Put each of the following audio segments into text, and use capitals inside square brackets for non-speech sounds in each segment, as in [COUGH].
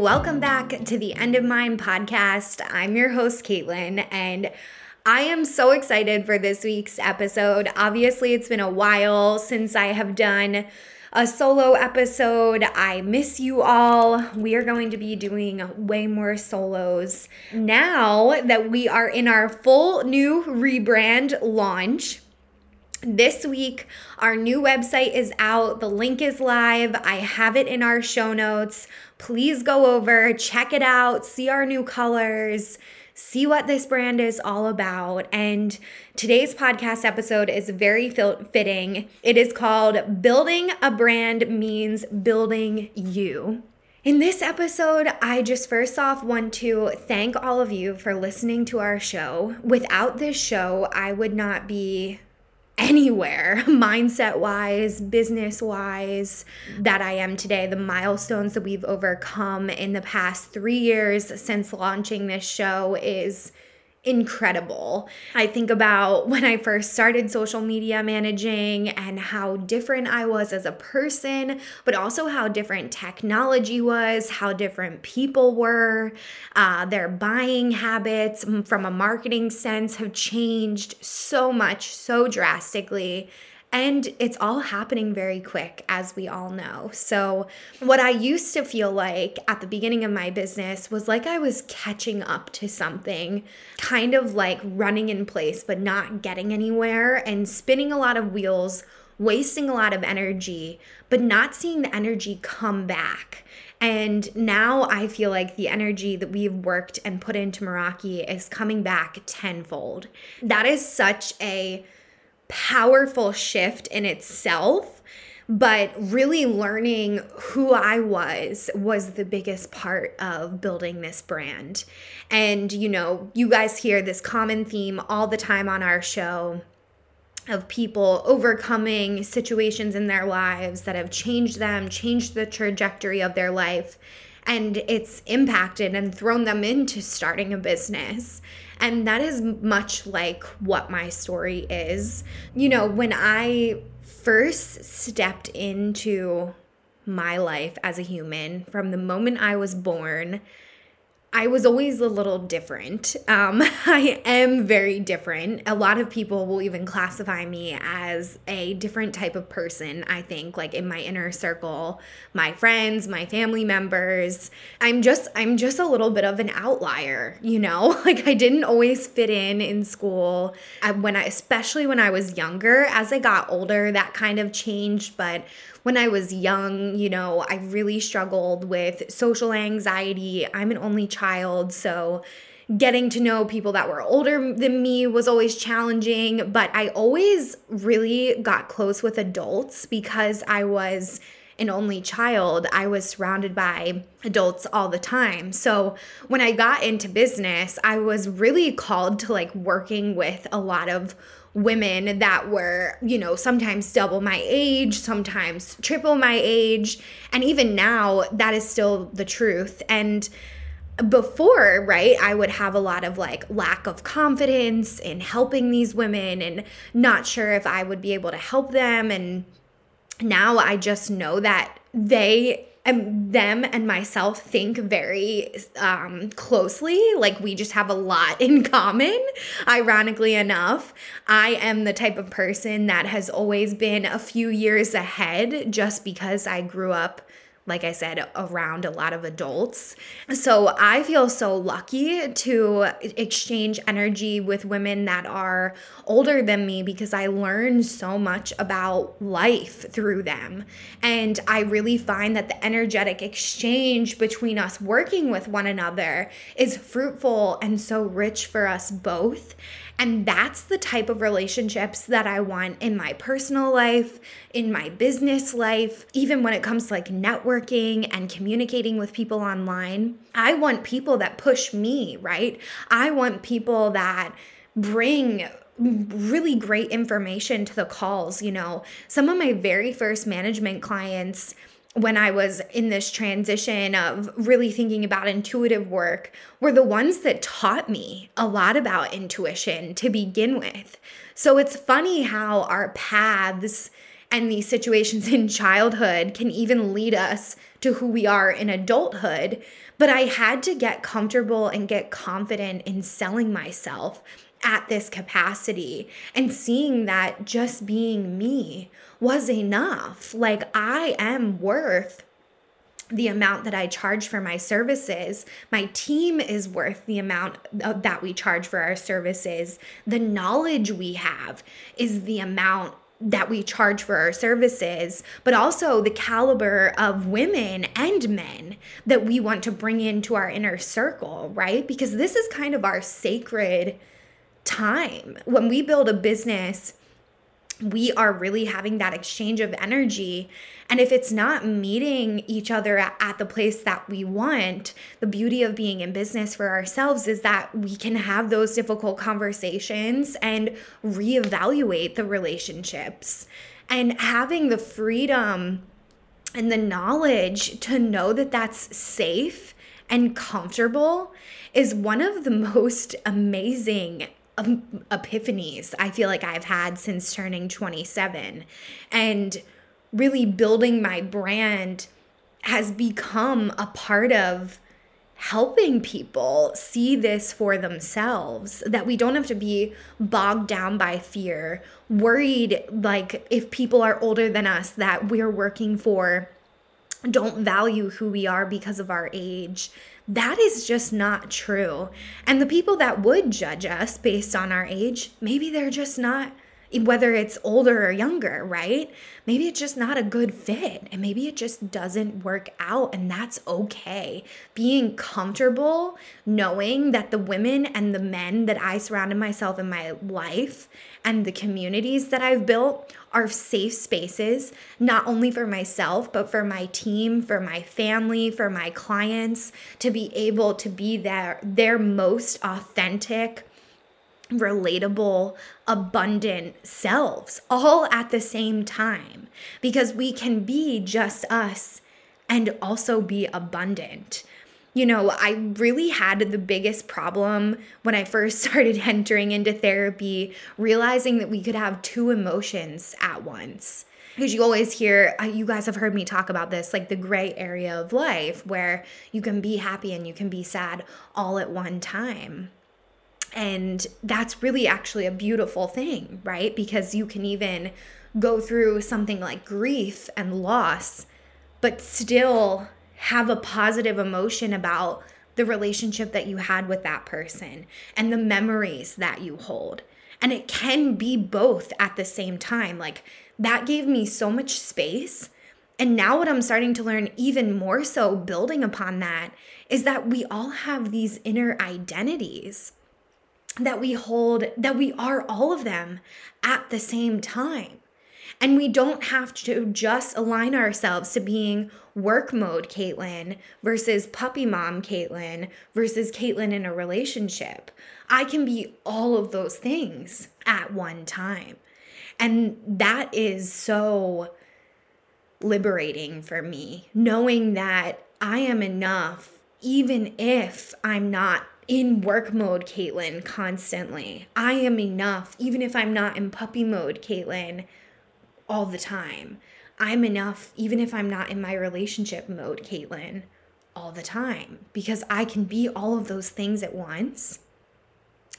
Welcome back to the End of Mind podcast. I'm your host, Caitlin, and I am so excited for this week's episode. Obviously, it's been a while since I have done a solo episode. I miss you all. We are going to be doing way more solos now that we are in our full new rebrand launch. This week, our new website is out. The link is live. I have it in our show notes. Please go over, check it out, see our new colors, see what this brand is all about. And today's podcast episode is very fitting. It is called Building a Brand Means Building You. In this episode, I just first off want to thank all of you for listening to our show. Without this show, I would not be anywhere [LAUGHS] mindset wise, business wise, that I am today. The milestones that we've overcome in the past three years since launching this show is incredible. I think about [LAUGHS] when I first started social media managing and how different I was as a person, but also how different technology was, how different people were. Uh, their buying habits from a marketing sense have changed so much, so drastically and it's all happening very quick, as we all know. So, what I used to feel like at the beginning of my business was like I was catching up to something, kind of like running in place, but not getting anywhere and spinning a lot of wheels, wasting a lot of energy, but not seeing the energy come back. And now I feel like the energy that we've worked and put into Meraki is coming back tenfold. That is such a powerful shift in itself but really learning who I was was the biggest part of building this brand. And, you know, you guys hear this common theme all the time on our show of people overcoming situations in their lives that have changed them, changed the trajectory of their life, and it's impacted and thrown them into starting a business. And that is much like what my story is. You know, when I first stepped into my life as a human from the moment I was born, I was always a little different. Um, [LAUGHS] I am very different. A lot of people will even classify me as a different type of person, I think, like in my inner circle, my friends, my family members. I'm just I'm just a little bit of an outlier, you know? [LAUGHS] Like I didn't always fit in in school. When I especially when I was younger, as I got older, that kind of changed, but when I was young, you know, I really struggled with social anxiety. I'm an only child, so getting to know people that were older than me was always challenging, but I always really got close with adults because I was an only child, I was surrounded by adults all the time. So when I got into business, I was really called to like working with a lot of women that were, you know, sometimes double my age, sometimes triple my age. And even now, that is still the truth. And before, right, I would have a lot of like lack of confidence in helping these women and not sure if I would be able to help them. And now I just know that they and them and myself think very um, closely. Like we just have a lot [LAUGHS] in common. Ironically enough, I am the type of person that has always been a few years ahead just because I grew up like I said, around a lot of adults. So I feel so lucky to exchange energy with women that are older than me because I learn so much about life through them. And I really find that the energetic exchange between us working with one another is fruitful and so rich for us both. And that's the type of relationships that I want in my personal life, in my business life, even when it comes to like networking and communicating with people online. I want people that push me, right? I want people that bring really great information to the calls. You know, some of my very first management clients when I was in this transition of really thinking about intuitive work were the ones that taught me a lot about intuition to begin with. So it's funny how our paths and these situations in childhood can even lead us to who we are in adulthood. But I had to get comfortable and get confident in selling myself at this capacity and seeing that just being me was enough. Like, I am worth the amount that I charge for my services. My team is worth the amount that we charge for our services. The knowledge we have is the amount that we charge for our services, but also the caliber of women and men that we want to bring into our inner circle, right? Because this is kind of our sacred time. When we build a business, we are really having that exchange of energy. And if it's not meeting each other at, the place that we want, the beauty of being in business for ourselves is that we can have those difficult conversations and reevaluate the relationships. And having the freedom and the knowledge to know that that's safe and comfortable is one of the [LAUGHS] most amazing epiphanies I feel like I've had since turning 27. And really building my brand has become a part of helping people see this for themselves that we don't have to be bogged down by fear worried like if people are older than us that we're working for don't value who we are because of our age that is just not true. And the people that would judge us based on our age, maybe they're just not whether it's older or younger, right? Maybe it's just not a good fit and maybe it just doesn't work out, and that's okay. Being comfortable knowing that the women and the men that I surrounded myself in my life and the communities that I've built are safe spaces, not only for myself, but for my team, for my family, for my clients, to be able to be their, their most authentic relatable, abundant selves all at the same time because we can be just us and also be abundant. You know, I really had the biggest problem when I first [LAUGHS] started entering into therapy, realizing that we could have two emotions at once. Because you always hear, uh, you guys have heard me talk about this, like the gray area of life where you can be happy and you can be sad all at one time. And that's really actually a beautiful thing, right? Because you can even go through something like grief and loss, but still have a positive emotion about the relationship that you had with that person and the memories that you hold. And it can be both at the same time. Like that gave me so much space. And now, what I'm starting to learn, even more so, building upon that, is that we all have these inner identities that we hold, that we are all of them at the same time. And we don't have to just align ourselves to being work mode Caitlin versus puppy mom Caitlin versus Caitlin in a relationship. I can be all of those things at one time. And that is so liberating for me, knowing that I am enough, even if I'm not in work mode, Caitlin, constantly. I am enough, even if I'm not in puppy mode, Caitlin, all the time. I'm enough, even if I'm not in my relationship mode, Caitlin, all the time, because I can be all of those things at once.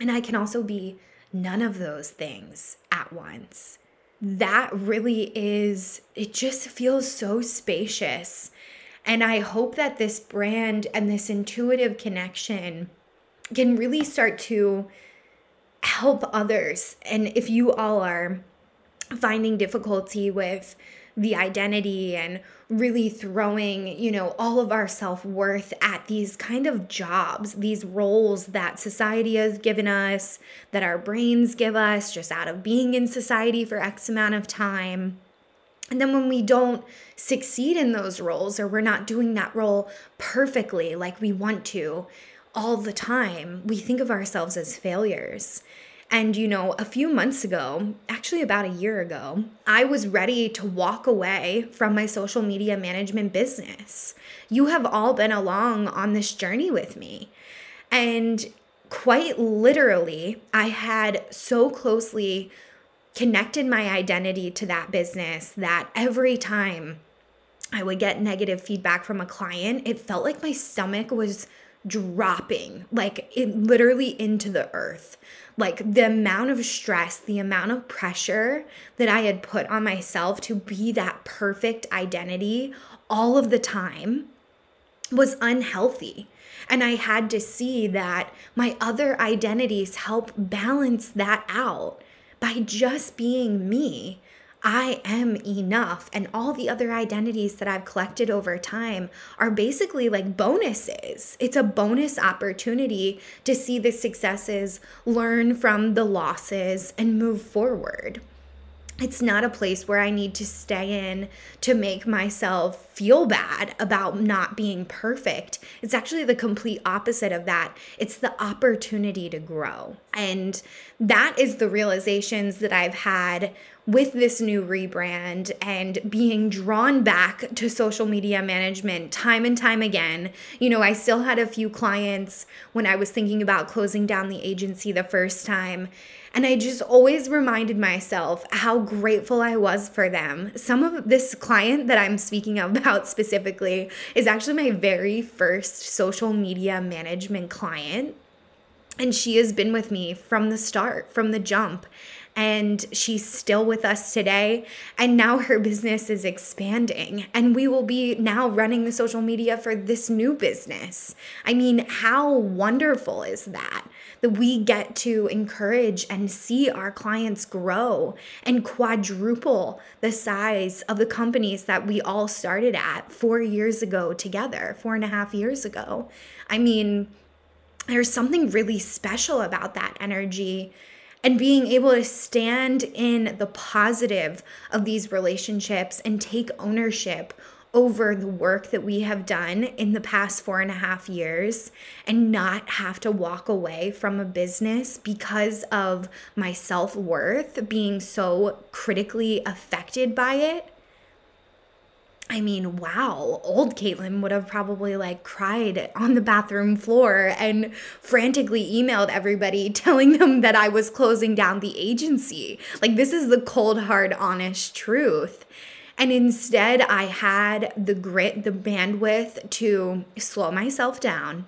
And I can also be none of those things at once. That really is, it just feels so spacious And I hope that this brand and this intuitive connection can really start to help others. And if you all are finding difficulty with the identity and really throwing, you know, all of our self worth at these kind of jobs, these roles that society has given us, that our brains give us just out of being in society for X amount of time. And then when we don't succeed in those roles or we're not doing that role perfectly like we want to all the time, we think of ourselves as failures. And, you know, a few months ago, actually about a year ago, I was ready to walk away from my social media management business. You have all been along on this journey with me. And quite literally, I had so closely connected my identity to that business that every time I would get negative feedback from a client, it felt like my stomach was dropping, like it literally into the earth like the amount of stress, the amount of pressure that I had put on myself to be that perfect identity all of the time was unhealthy. And I had to see that my other identities help balance that out by just being me I am enough. And all the other identities that I've collected over time are basically like bonuses. It's a bonus opportunity to see the successes, learn from the losses, and move forward it's not a place where I need to stay in to make myself feel bad about not being perfect. It's actually the complete opposite of that. It's the opportunity to grow. And that is the realizations that I've had with this new rebrand and being drawn back to social media management time and time again. You know, I still had a few clients when I was thinking about closing down the agency the first time and I just always reminded myself how grateful I was for them. Some of this client that I'm speaking [LAUGHS] about specifically is actually my very first social media management client. And she has been with me from the start, from the jump and she's still with us today. And now her business is expanding, and we will be now running the social media for this new business. I mean, how wonderful is that? That we get to encourage and see our clients grow and quadruple the size of the companies that we all started at four years ago together, four and a half years ago. I mean, there's something really special about that energy and being able to stand in the positive of these relationships and take ownership over the work that we have done in the past four and a half years and not have to walk away from a business because of my self worth being so critically affected by it I mean, wow, old Caitlin would have probably like cried on the bathroom floor and frantically emailed everybody [LAUGHS] telling them that I was closing down the agency. Like, this is the cold, hard, honest truth. And instead, I had the grit, the bandwidth to slow myself down,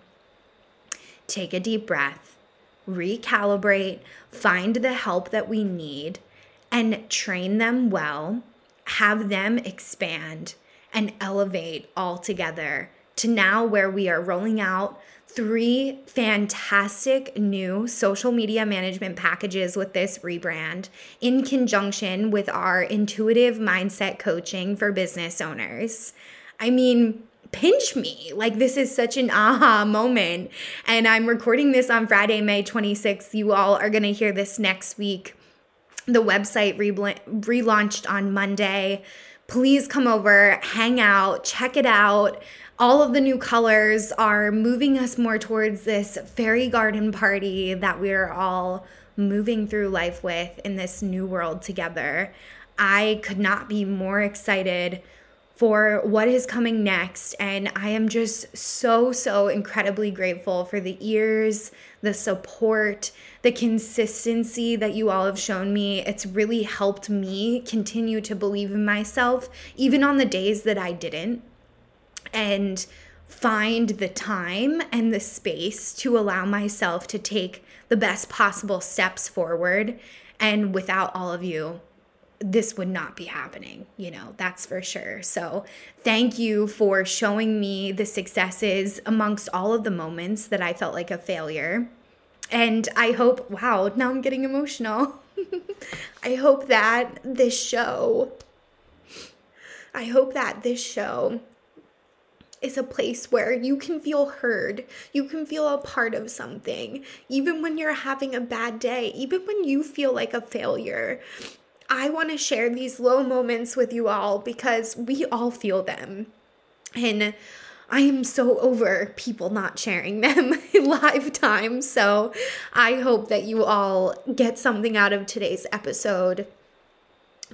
take a deep breath, recalibrate, find the help that we need, and train them well, have them expand and elevate all together to now where we are rolling out three fantastic new social media management packages with this rebrand in conjunction with our intuitive mindset coaching for business owners. I mean, pinch me. Like, this is such an aha moment. And I'm recording this on Friday, May 26th. You all are going to hear this next week. The website re- relaunched on Monday please come over, hang out, check it out. All of the new colors are moving us more towards this fairy garden party that we're all moving through life with in this new world together. I could not be more excited for what is coming next. And I am just so, so incredibly grateful for the ears, the support, the consistency that you all have shown me. It's really helped me continue to believe in myself, even on the days that I didn't. And find the time and the space to allow myself to take the best possible steps forward. And without all of you, this would not be happening, you know, that's for sure. So, thank you for showing me the successes amongst all of the moments that I felt like a failure. And I hope, wow, now I'm getting emotional. [LAUGHS] I hope that this show, I hope that this show is a place where you can feel heard. You can feel a part of something, even when you're having a bad day, even when you feel like a failure. I want to share these low moments with you all because we all feel them. And I am so over people not sharing them [LAUGHS] live time. So I hope that you all get something out of today's episode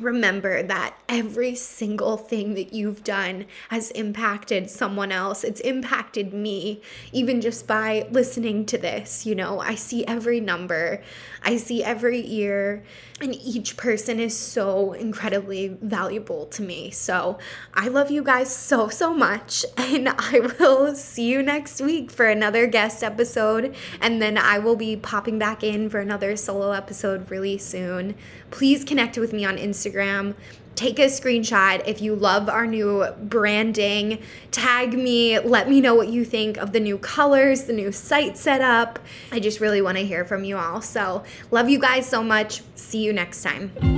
remember that every single thing that you've done has impacted someone else. It's impacted me, even just by listening to this. You know, I see every number, I see every ear, and each person is so incredibly valuable to me. So I love you guys so, so much. [LAUGHS] And I will see you next week for another guest episode. And then I will be popping back in for another solo episode really soon. Please connect with me on Instagram take a screenshot if you love our new branding. Tag me, let me know what you think of the new colors, the new site setup. I just really want to hear from you all. So, love you guys so much. See you next time.